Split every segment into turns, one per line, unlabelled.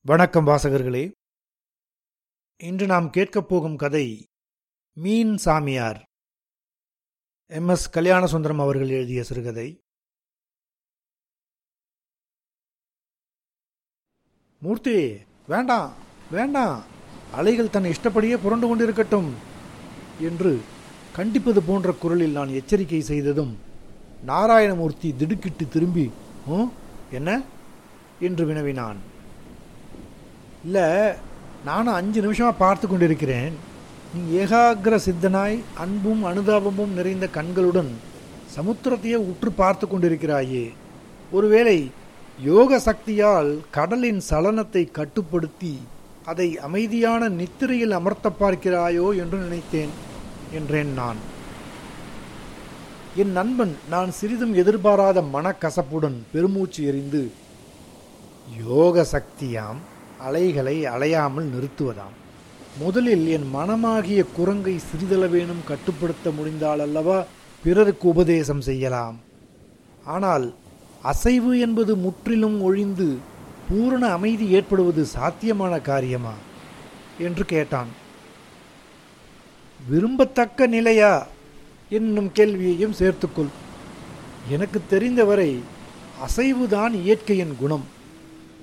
வணக்கம் வாசகர்களே. இன்று நாம் கேட்கப் போகும் கதை மீன் சாமியார். எம். எஸ். கல்யாணசுந்தரம் அவர்கள் எழுதிய சிறுகதை. மூர்த்தி வேண்டாம் வேண்டாம். அலைகள் தன் இஷ்டப்படியே புரண்டு கொண்டிருக்கட்டும் என்று கண்டிப்பது போன்ற குரலில் நான் எச்சரிக்கை செய்ததும் நாராயணமூர்த்தி திடுக்கிட்டு திரும்பி என்ன? என்று வினவினான். இல்லை நானும் அஞ்சு நிமிஷமாக பார்த்து கொண்டிருக்கிறேன். நீ ஏகாகிர சித்தனாய் அன்பும் அனுதாபமும் நிறைந்த கண்களுடன் சமுத்திரத்தையே உற்று பார்த்து கொண்டிருக்கிறாயே. ஒருவேளை யோக சக்தியால் கடலின் சலனத்தை கட்டுப்படுத்தி அதை அமைதியான நித்திரையில் அமர்த்த பார்க்கிறாயோ என்று நினைத்தேன் என்றேன் நான். என் நண்பன் நான் சிறிதும் எதிர்பாராத மனக்கசப்புடன் பெருமூச்சு எறிந்து யோக சக்தியாம் அலைகளை அலையாமல் நிறுத்துவதாம். முதலில் என் மனமாகிய குரங்கை சிறிதளவேனும் கட்டுப்படுத்த முடிந்தால் அல்லவா பிறருக்கு உபதேசம் செய்யலாம். ஆனால் அசைவு என்பது முற்றிலும் ஒழிந்து பூரண அமைதி ஏற்படுவது சாத்தியமான காரியமா? என்று கேட்டான். விரும்பத்தக்க நிலையா? என்னும் கேள்வியையும் சேர்த்துக்கொள். எனக்கு தெரிந்தவரை அசைவுதான் இயற்கையின் குணம்.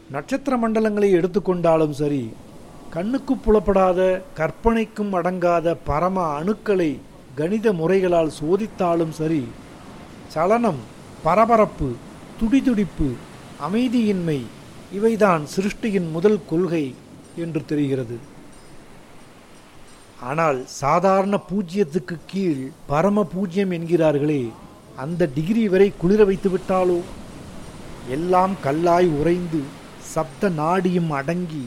நட்சத்திர மண்டலங்களை எடுத்துக்கொண்டாலும் சரி கண்ணுக்கு புலப்படாத கற்பனைக்கும் அடங்காத பரம அணுக்களை கணித முறைகளால் சோதித்தாலும் சரி சலனம் பரபரப்பு துடிதுடிப்பு அமைதியின்மை இவைதான் சிருஷ்டியின் முதல் கொள்கை என்று தெரிகிறது. ஆனால் சாதாரண பூஜ்யத்துக்கு கீழ் பரம பூஜ்யம் என்கிறார்களே அந்த டிகிரி வரை குளிர வைத்து விட்டாலோ எல்லாம் கல்லாய் உறைந்து சப்த நாடியும் அடங்கி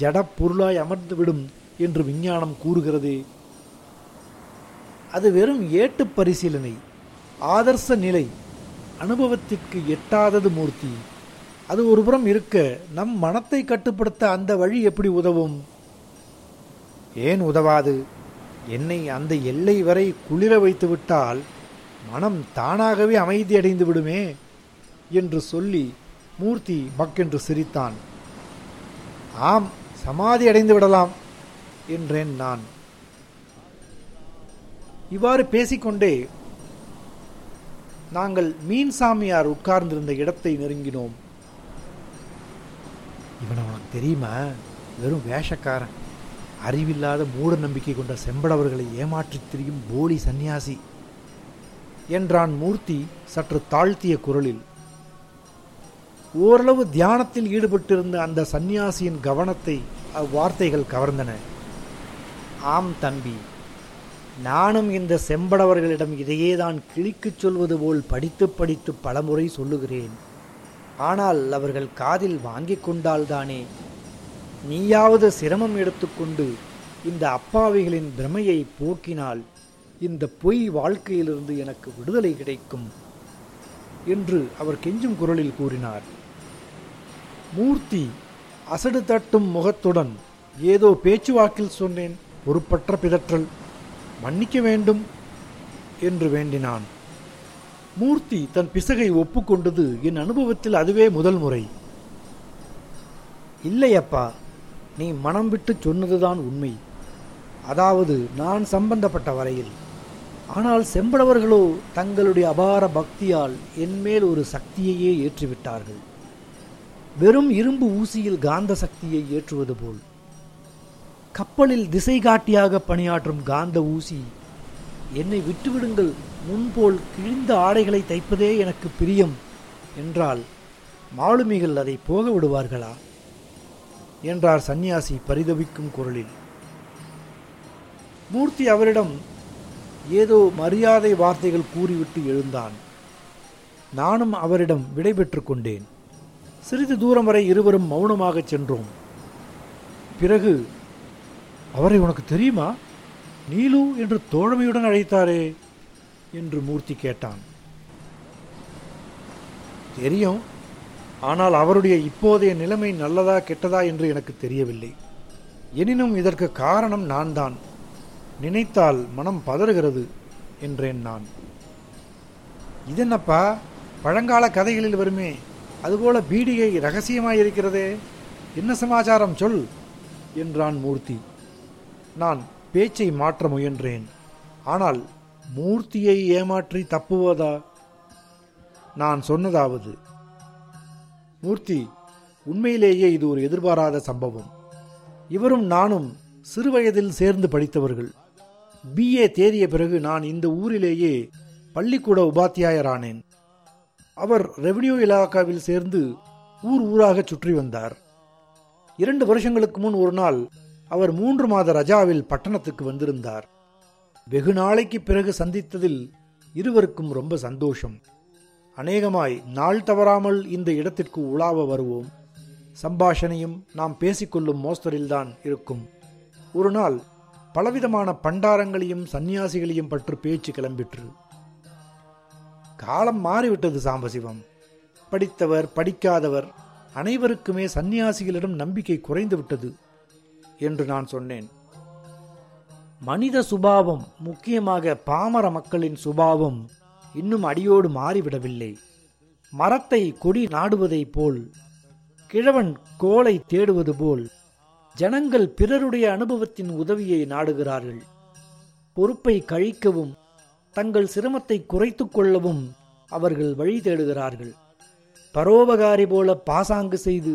ஜட பொருளாய் அமர்ந்துவிடும் என்று விஞ்ஞானம் கூறுகிறது. அது வெறும் ஏட்டு பரிசீலனை ஆதர்ச நிலை அனுபவத்திற்கு எட்டாதது மூர்த்தி. அது ஒருபுறம் இருக்க நம் மனத்தை கட்டுப்படுத்த அந்த வழி எப்படி உதவும்? ஏன் உதவாது? என்னை அந்த எல்லை வரை குளிர வைத்து விட்டால் மனம் தானாகவே அமைதியடைந்து விடுமே என்று சொல்லி மூர்த்தி பக்கென்று சிரித்தான். ஆம் சமாதி அடைந்து விடலாம் என்றேன் நான். இவ்வாறு பேசிக்கொண்டே நாங்கள் மீன் சாமியார் உட்கார்ந்திருந்த இடத்தை நெருங்கினோம். இவனை அவனுக்கு தெரியுமா? வெறும் வேஷக்காரன். அறிவில்லாத மூட நம்பிக்கை கொண்ட செம்படவர்களை ஏமாற்றித் திரியும் போலி சந்நியாசி என்றான் மூர்த்தி சற்று தாழ்த்திய குரலில். ஓரளவு தியானத்தில் ஈடுபட்டிருந்த அந்த சந்நியாசியின் கவனத்தை அவ்வார்த்தைகள் கவர்ந்தன. ஆம் தம்பி நானும் இந்த செம்படவர்களிடம் இதையே தான் கிழிக்குச் சொல்வது போல் படித்து படித்து பலமுறை சொல்லுகிறேன். ஆனால் அவர்கள் காதில் வாங்கிக் கொண்டால்தானே. நீயாவது சிரமம் எடுத்துக்கொண்டு இந்த அப்பாவிகளின் பிரமையை போக்கினால் இந்த பொய் வாழ்க்கையிலிருந்து எனக்கு விடுதலை கிடைக்கும் என்று அவர் கெஞ்சும் குரலில் கூறினார். மூர்த்தி அசடு தட்டும் முகத்துடன் ஏதோ பேச்சுவாக்கில் சொன்னேன் பொறுப்பற்ற பிதற்றல். மன்னிக்க வேண்டும் என்று வேண்டினான். மூர்த்தி தன் பிசகை ஒப்புக்கொண்டது என் அனுபவத்தில் அதுவே முதல் முறை. இல்லையப்பா நீ மனம் விட்டு சொன்னதுதான் உண்மை. அதாவது நான் சம்பந்தப்பட்ட வரையில். ஆனால் செம்படவர்களோ தங்களுடைய அபார பக்தியால் என்மேல் ஒரு சக்தியையே ஏற்றிவிட்டார்கள். வெறும் இரும்பு ஊசியில் காந்த சக்தியை ஏற்றுவது போல். கப்பலில் திசை காட்டியாக பணியாற்றும் காந்த ஊசி என்னை விட்டுவிடுங்கள் முன்போல் கிழிந்த ஆடைகளை தைப்பதே எனக்கு பிரியம் என்றால் மாலுமிகள் அதை போக விடுவார்களா? என்றார் சந்நியாசி பரிதவிக்கும் குரலில். மூர்த்தி அவரிடம் ஏதோ மரியாதை வார்த்தைகள் கூறிவிட்டு எழுந்தான். நானும் அவரிடம் விடைபெற்று கொண்டேன். சிறிது தூரம் வரை இருவரும் மௌனமாகச் சென்றோம். பிறகு அவரை உனக்கு தெரியுமா? நீலு என்று தோழமையுடன் அழைத்தாரே என்று மூர்த்தி கேட்டான். தெரியும். ஆனால் அவருடைய இப்போதைய நிலைமை நல்லதா கெட்டதா என்று எனக்கு தெரியவில்லை. எனினும் இதற்கு காரணம் நான் தான் நினைத்தால் மனம் பதறுகிறது என்றேன் நான். இதென்னப்பா? பழங்கால கதைகளில் வருமே அதுபோல பீடிகை ரகசியமாயிருக்கிறதே என்ன சமாச்சாரம் சொல்? என்றான் மூர்த்தி. நான் பேச்சை மாற்ற முயன்றேன். ஆனால் மூர்த்தியை ஏமாற்றி தப்புவதா? நான் சொன்னதாவது மூர்த்தி உண்மையிலேயே இது ஒரு எதிர்பாராத சம்பவம். இவரும் நானும் சிறுவயதில் சேர்ந்து படித்தவர்கள். பிஏ தேறிய பிறகு நான் இந்த ஊரிலேயே பள்ளிக்கூட உபாத்தியாயரானேன். அவர் ரெவென்யூ இலாக்காவில் சேர்ந்து ஊர் ஊராக சுற்றி வந்தார். இரண்டு வருஷங்களுக்கு முன் ஒரு நாள் அவர் மூன்று மாத ரஜாவில் பட்டணத்துக்கு வந்திருந்தார். வெகு நாளைக்கு பிறகு சந்தித்ததில் இருவருக்கும் ரொம்ப சந்தோஷம். அநேகமாய் நாள் தவறாமல் இந்த இடத்திற்கு உலாவ வருவோம். சம்பாஷணையும் நாம் பேசிக்கொள்ளும் மோஸ்தரில்தான் இருக்கும். ஒரு நாள் பலவிதமான பண்டாரங்களையும் சந்நியாசிகளையும் பற்றி பேச்சு கிளம்பிற்று. காலம் மாறிவிட்டது சாம்பசிவம். படித்தவர் படிக்காதவர் அனைவருக்குமே சந்நியாசிகளிடம் நம்பிக்கை குறைந்துவிட்டது என்று நான் சொன்னேன். மனித சுபாவம் முக்கியமாக பாமர மக்களின் சுபாவம் இன்னும் அடியோடு மாறிவிடவில்லை. மரத்தை கொடி நாடுவதைப் போல் கிழவன் கோலை தேடுவது போல் ஜனங்கள் பிறருடைய அனுபவத்தின் உதவியை நாடுகிறார்கள். பொறுப்பை கழிக்கவும் தங்கள் சிரமத்தை குறைத்துக் கொள்ளவும் அவர்கள் வழி தேடுகிறார்கள். பரோபகாரி போல பாசாங்கு செய்து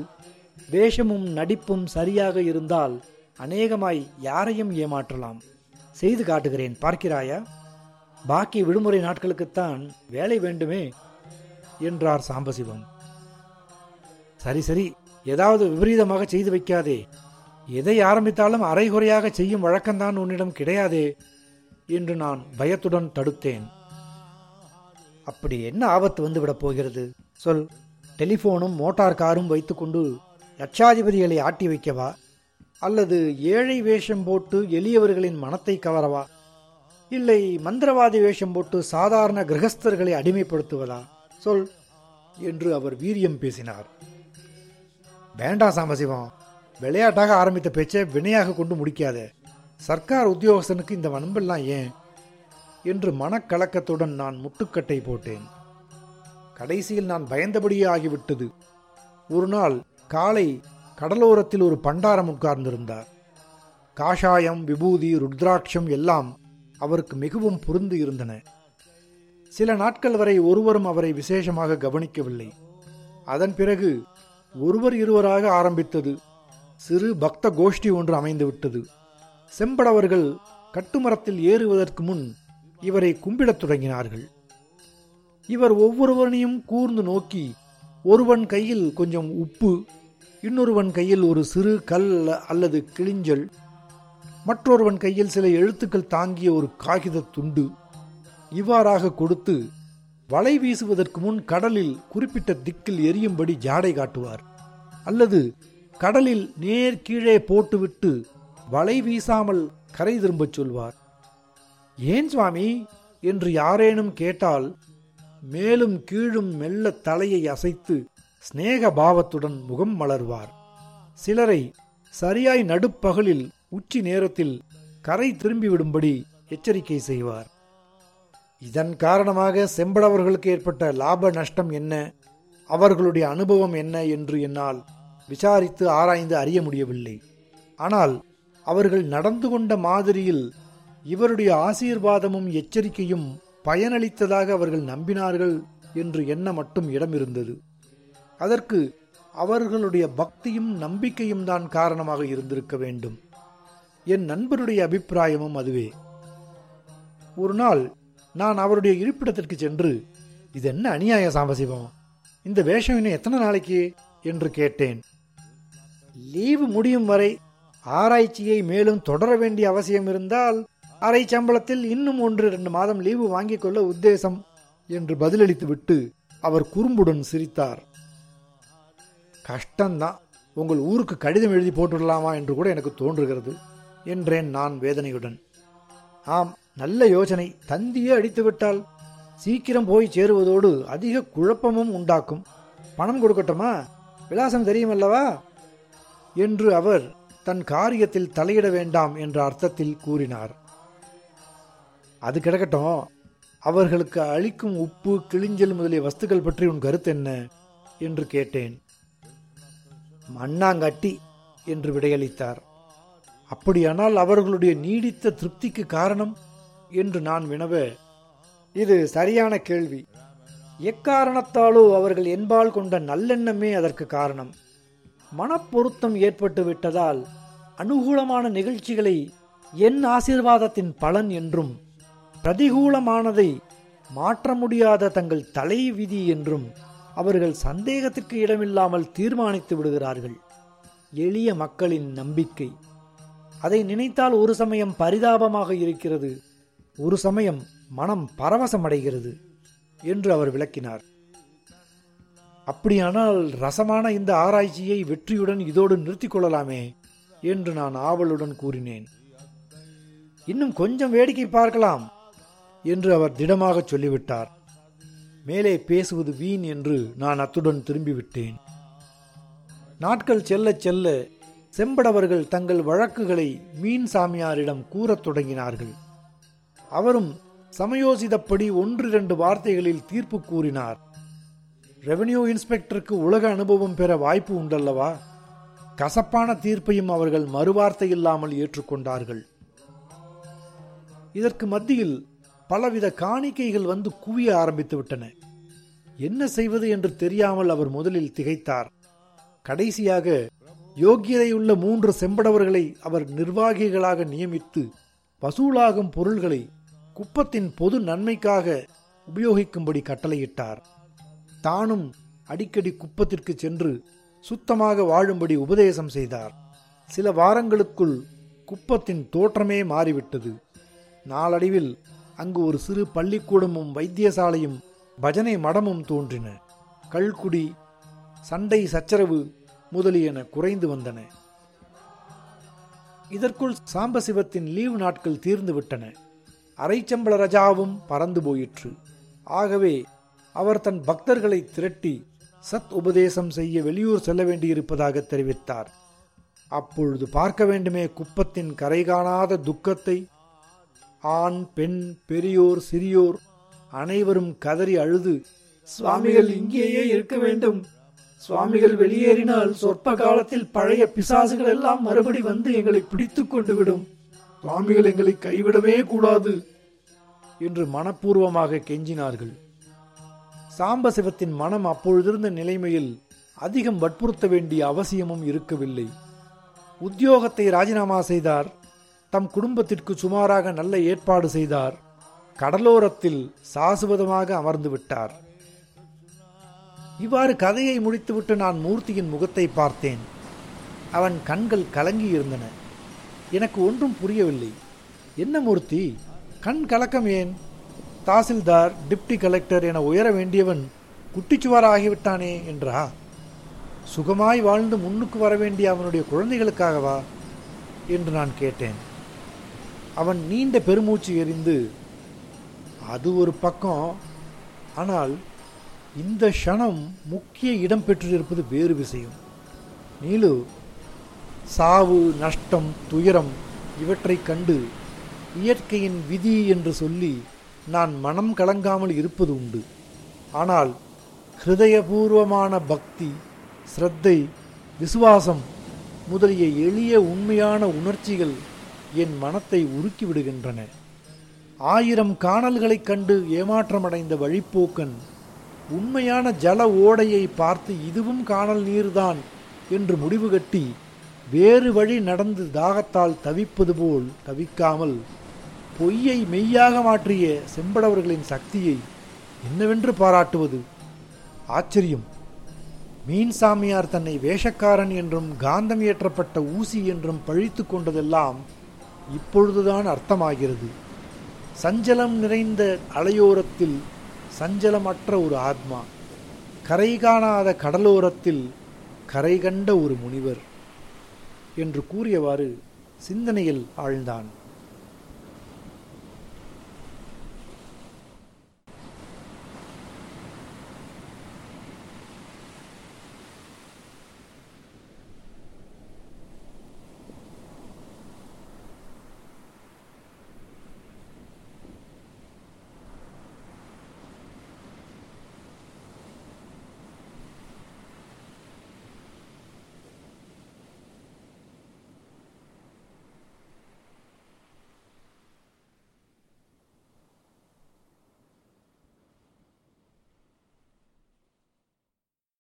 வேஷமும் நடிப்பும் சரியாக இருந்தால் அநேகமாய் யாரையும் ஏமாற்றலாம். செய்து காட்டுகிறேன் பார்க்கிறாயா? பாக்கி விடுமுறை நாட்களுக்குத்தான் வேலை வேண்டுமே என்றார் சாம்பசிவம். சரி சரி ஏதாவது விபரீதமாக செய்து வைக்காதே. எதை ஆரம்பித்தாலும் அரைகுறையாக செய்யும் வழக்கம்தான் உன்னிடம் கிடையாதே என்று நான் பயத்துடன் தடுத்தேன். அப்படி என்ன ஆபத்து வந்துவிடப் போகிறது? சொல். டெலிஃபோனும் மோட்டார் காரும் வைத்துக்கொண்டு லட்சாதிபதிகளை ஆட்டி வைக்கவா? அல்லது ஏழை வேஷம் போட்டு எளியவர்களின் மனத்தை கவரவா? இல்லை மந்திரவாதி வேஷம் போட்டு சாதாரண கிரகஸ்தர்களை அடிமைப்படுத்துவதா? சொல் என்று அவர் வீரியம் பேசினார். வேண்டாம் சாம்பசிவம். விளையாட்டாக ஆரம்பித்த பேச்சை வினையாக கொண்டு முடிக்காதே. சர்க்கார் உத்தியோகஸ்தனுக்கு இந்த வன்பெல்லாம் ஏன்? என்று மனக்கலக்கத்துடன் நான் முட்டுக்கட்டை போட்டேன். கடைசியில் நான் பயந்தபடியே ஆகிவிட்டது ஒரு நாள் காலை கடலோரத்தில் ஒரு பண்டாரம் உட்கார்ந்திருந்தார். காஷாயம் விபூதி ருத்ராட்சம் எல்லாம் அவருக்கு மிகவும் பொருந்து இருந்தன. சில நாட்கள் வரை ஒருவரும் அவரை விசேஷமாக கவனிக்கவில்லை. அதன் பிறகு ஒருவர் இருவராக ஆரம்பித்தது. சிறு பக்த கோஷ்டி ஒன்று அமைந்துவிட்டது. செம்படவர்கள் கட்டுமரத்தில் ஏறுவதற்கு முன் இவரை கும்பிடத் தொடங்கினார்கள். இவர் ஒவ்வொருவனையும் கூர்ந்து நோக்கி ஒருவன் கையில் கொஞ்சம் உப்பு இன்னொருவன் கையில் ஒரு சிறு கல் அல்லது கிளிஞ்சல் மற்றொருவன் கையில் சில எழுத்துக்கள் தாங்கிய ஒரு காகித துண்டு இவ்வாறாக கொடுத்து வலை வீசுவதற்கு முன் கடலில் குறிப்பிட்ட திக்கில் எரியும்படி ஜாடை காட்டுவார் அல்லது கடலில் நேர் கீழே போட்டுவிட்டு வலை வீசாமல் கரை திரும்பச் சொல்வார். ஏன் சுவாமி? என்று யாரேனும் கேட்டால் மேலும் கீழும் மெல்ல தலையை அசைத்து சிநேக பாவத்துடன் முகம் மலர்வார். சிலரை சரியாய் நடுப்பகலில் உச்சி நேரத்தில் கரை திரும்பிவிடும்படி எச்சரிக்கை செய்வார். இதன் காரணமாக செம்படவர்களுக்கு ஏற்பட்ட லாப நஷ்டம் என்ன? அவர்களுடைய அனுபவம் என்ன? என்று என்னால் விசாரித்து ஆராய்ந்து அறிய முடியவில்லை. ஆனால் அவர்கள் நடந்து கொண்ட மாதிரியில் இவருடைய ஆசீர்வாதமும் எச்சரிக்கையும் பயனளித்ததாக அவர்கள் நம்பினார்கள் என்று எண்ண மட்டும் இடம் இருந்தது அதற்கு அவர்களுடைய பக்தியும் நம்பிக்கையும் தான் காரணமாக இருந்திருக்க வேண்டும். என் நண்பருடைய அபிப்பிராயமும் அதுவே. ஒரு நாள் நான் அவருடைய இருப்பிடத்திற்கு சென்று இது என்ன அநியாய சாம்பசிவம் இந்த வேஷம் இன்னும் எத்தனை நாளைக்கு? என்று கேட்டேன். லீவு முடியும் வரை ஆராய்ச்சியை மேலும் தொடர வேண்டிய அவசியம் இருந்தால் அரை சம்பளத்தில் இன்னும் ஒன்று ரெண்டு மாதம் லீவு வாங்கிக் கொள்ள உத்தேசம் என்று பதிலளித்துவிட்டு அவர் குறும்புடன் சிரித்தார். கஷ்டம்தான். உங்கள் ஊருக்கு கடிதம் எழுதி போட்டுடலாமா என்று கூட எனக்கு தோன்றுகிறது என்றேன் நான் வேதனையுடன். ஆம் நல்ல யோசனை. தந்தியே அடித்துவிட்டால் சீக்கிரம் போய் சேருவதோடு அதிக குழப்பமும் உண்டாக்கும். பணம் கொடுக்கட்டுமா? விலாசம் தெரியுமல்லவா? என்று அவர் தன் காரியத்தில் தலையிட வேண்டாம் என்ற அர்த்தத்தில் கூறினார். அது கிடக்கட்டும் அவர்களுக்கு அளிக்கும் உப்பு கிளிஞ்சல் முதலிய வஸ்துக்கள் பற்றி உன் கருத்து என்ன? என்று கேட்டேன். மண்ணாங்கட்டி என்று விடையளித்தார். அப்படியானால் அவர்களுடைய நீடித்த திருப்திக்கு காரணம்? என்று நான் வினவ இது சரியான கேள்வி. எக்காரணத்தாலோ அவர்கள் என்பால் கொண்ட நல்லெண்ணமே அதற்கு காரணம். மனப்பொருத்தம் ஏற்பட்டு விட்டதால் அனுகூலமான நிகழ்ச்சிகளை என் ஆசீர்வாதத்தின் பலன் என்றும் பிரதிகூலமானதை மாற்ற முடியாத தங்கள் தலை விதி என்றும் அவர்கள் சந்தேகத்திற்கு இடமில்லாமல் தீர்மானித்து விடுகிறார்கள். எளிய மக்களின் நம்பிக்கை. அதை நினைத்தால் ஒரு சமயம் பரிதாபமாக இருக்கிறது ஒரு சமயம் மனம் பரவசமடைகிறது என்று அவர் விளக்கினார். அப்படியானால் ரசமான இந்த ஆராய்ச்சியை வெற்றியுடன் இதோடு நிறுத்திக் கொள்ளலாமே என்று நான் ஆவலுடன் கூறினேன். இன்னும் கொஞ்சம் வேடிக்கை பார்க்கலாம் என்று அவர் திடமாக சொல்லிவிட்டார். மேலே பேசுவது வீண் என்று நான் அத்துடன் திரும்பிவிட்டேன். நாட்கள் செல்ல செல்ல செம்படவர்கள் தங்கள் வழக்குகளை மீன் சாமியாரிடம் கூறத் தொடங்கினார்கள். அவரும் சமயோசிதப்படி ஒன்று இரண்டு வார்த்தைகளில் தீர்ப்பு கூறினார். ரெவென்யூ இன்ஸ்பெக்டருக்கு உலக அனுபவம் பெற வாய்ப்பு உண்டல்லவா? கசப்பான தீர்ப்பையும் அவர்கள் மறுவார்த்தை இல்லாமல் ஏற்றுக்கொண்டார்கள். இதற்கு மத்தியில் பலவித காணிக்கைகள் வந்து குவிய ஆரம்பித்து விட்டன. என்ன செய்வது என்று தெரியாமல் அவர் முதலில் திகைத்தார். கடைசியாக யோக்கியதையுள்ள மூன்று செம்படவர்களை அவர் நிர்வாகிகளாக நியமித்து வசூலாகும் பொருள்களை குப்பத்தின் பொது நன்மைக்காக உபயோகிக்கும்படி கட்டளையிட்டார். தானும் அடிக்கடி குப்பத்திற்கு சென்று சுத்தமாக வாழும்படி உபதேசம் செய்தார். சில வாரங்களுக்குள் குப்பத்தின் தோற்றமே மாறிவிட்டது. நாளடைவில் அங்கு ஒரு சிறு பள்ளிக்கூடமும் வைத்தியசாலையும் பஜனை மடமும் தோன்றின. கல்குடி சண்டை சச்சரவு முதலியன குறைந்து வந்தன. இதற்குள் சாம்பசிவத்தின் லீவு நாட்கள் தீர்ந்துவிட்டன. அரைச்சம்பள ரஜாவும் பறந்து போயிற்று. ஆகவே அவர் தன் பக்தர்களை திரட்டி சத் உபதேசம் செய்ய வெளியூர் செல்ல வேண்டியிருப்பதாக தெரிவித்தார். அப்பொழுது பார்க்க வேண்டுமே குப்பத்தின் கரை காணாத துக்கத்தை. ஆண் பெண் பெரியோர் சிறியோர் அனைவரும் கதறி அழுது சுவாமிகள் இங்கேயே இருக்க வேண்டும். சுவாமிகள் வெளியேறினால் சொற்ப காலத்தில் பழைய பிசாசுகள் எல்லாம் மறுபடி வந்து எங்களை பிடித்துக் கொண்டு விடும். சுவாமிகள் எங்களை கைவிடவே கூடாது என்று மனப்பூர்வமாக கெஞ்சினார்கள். சாம்பசிவத்தின் மனம் அப்பொழுதிருந்த நிலைமையில் அதிகம் வற்புறுத்த வேண்டிய அவசியமும் இருக்கவில்லை. உத்தியோகத்தை ராஜினாமா செய்தார். தம் குடும்பத்திற்கு சுமாராக நல்ல ஏற்பாடு செய்தார். கடலோரத்தில் சாசுவதமாக அமர்ந்து விட்டார். இவ்வாறு கதையை முடித்துவிட்டு நான் மூர்த்தியின் முகத்தை பார்த்தேன். அவன் கண்கள் கலங்கி இருந்தன. எனக்கு ஒன்றும் புரியவில்லை. என்ன மூர்த்தி? கண் கலக்கம் ஏன்? தாசில்தார் டிப்டி கலெக்டர் என உயர வேண்டியவன் குட்டிச்சுவார் ஆகிவிட்டானே என்றா? சுகமாய் வாழ்ந்து முன்னுக்கு வர வேண்டிய அவனுடைய குழந்தைகளுக்காகவா என்று நான் கேட்டேன். அவன் நீண்ட பெருமூச்சு எறிந்து அது ஒரு பக்கம் ஆனால் இந்த க்ஷணம் முக்கிய இடம் பெற்றிருப்பது வேறு விஷயம். நீலு சாவு நஷ்டம் துயரம் இவற்றைக் கண்டு இயற்கையின் விதி என்று சொல்லி நான் மனம் கலங்காமல் இருப்பது உண்டு. ஆனால் ஹிருதயபூர்வமான பக்தி ஸ்ரத்தை விசுவாசம் முதலிய எளிய உண்மையான உணர்ச்சிகள் என் மனத்தை உருக்கி விடுகின்றன. ஆயிரம் காணல்களைக் கண்டு ஏமாற்றமடைந்த வழிப்போக்கன் உண்மையான ஜல ஓடையை பார்த்து இதுவும் காணல் நீர்தான் என்று முடிவு கட்டி வேறு வழி நடந்து தாகத்தால் தவிப்பது போல் தவிக்காமல் பொய்யை மெய்யாக மாற்றிய செம்படவர்களின் சக்தியை என்னவென்று பாராட்டுவது? ஆச்சரியம். மீன் சாமியார் தன்னை வேஷக்காரன் என்றும் காந்தம் ஏற்றப்பட்ட ஊசி என்றும் பழித்து கொண்டதெல்லாம் இப்பொழுதுதான் அர்த்தமாகிறது. சஞ்சலம் நிறைந்த அலையோரத்தில் சஞ்சலமற்ற ஒரு ஆத்மா கரை காணாத கடலோரத்தில் கரை கண்ட ஒரு முனிவர் என்று கூறியவாறு சிந்தனையில் ஆழ்ந்தான்.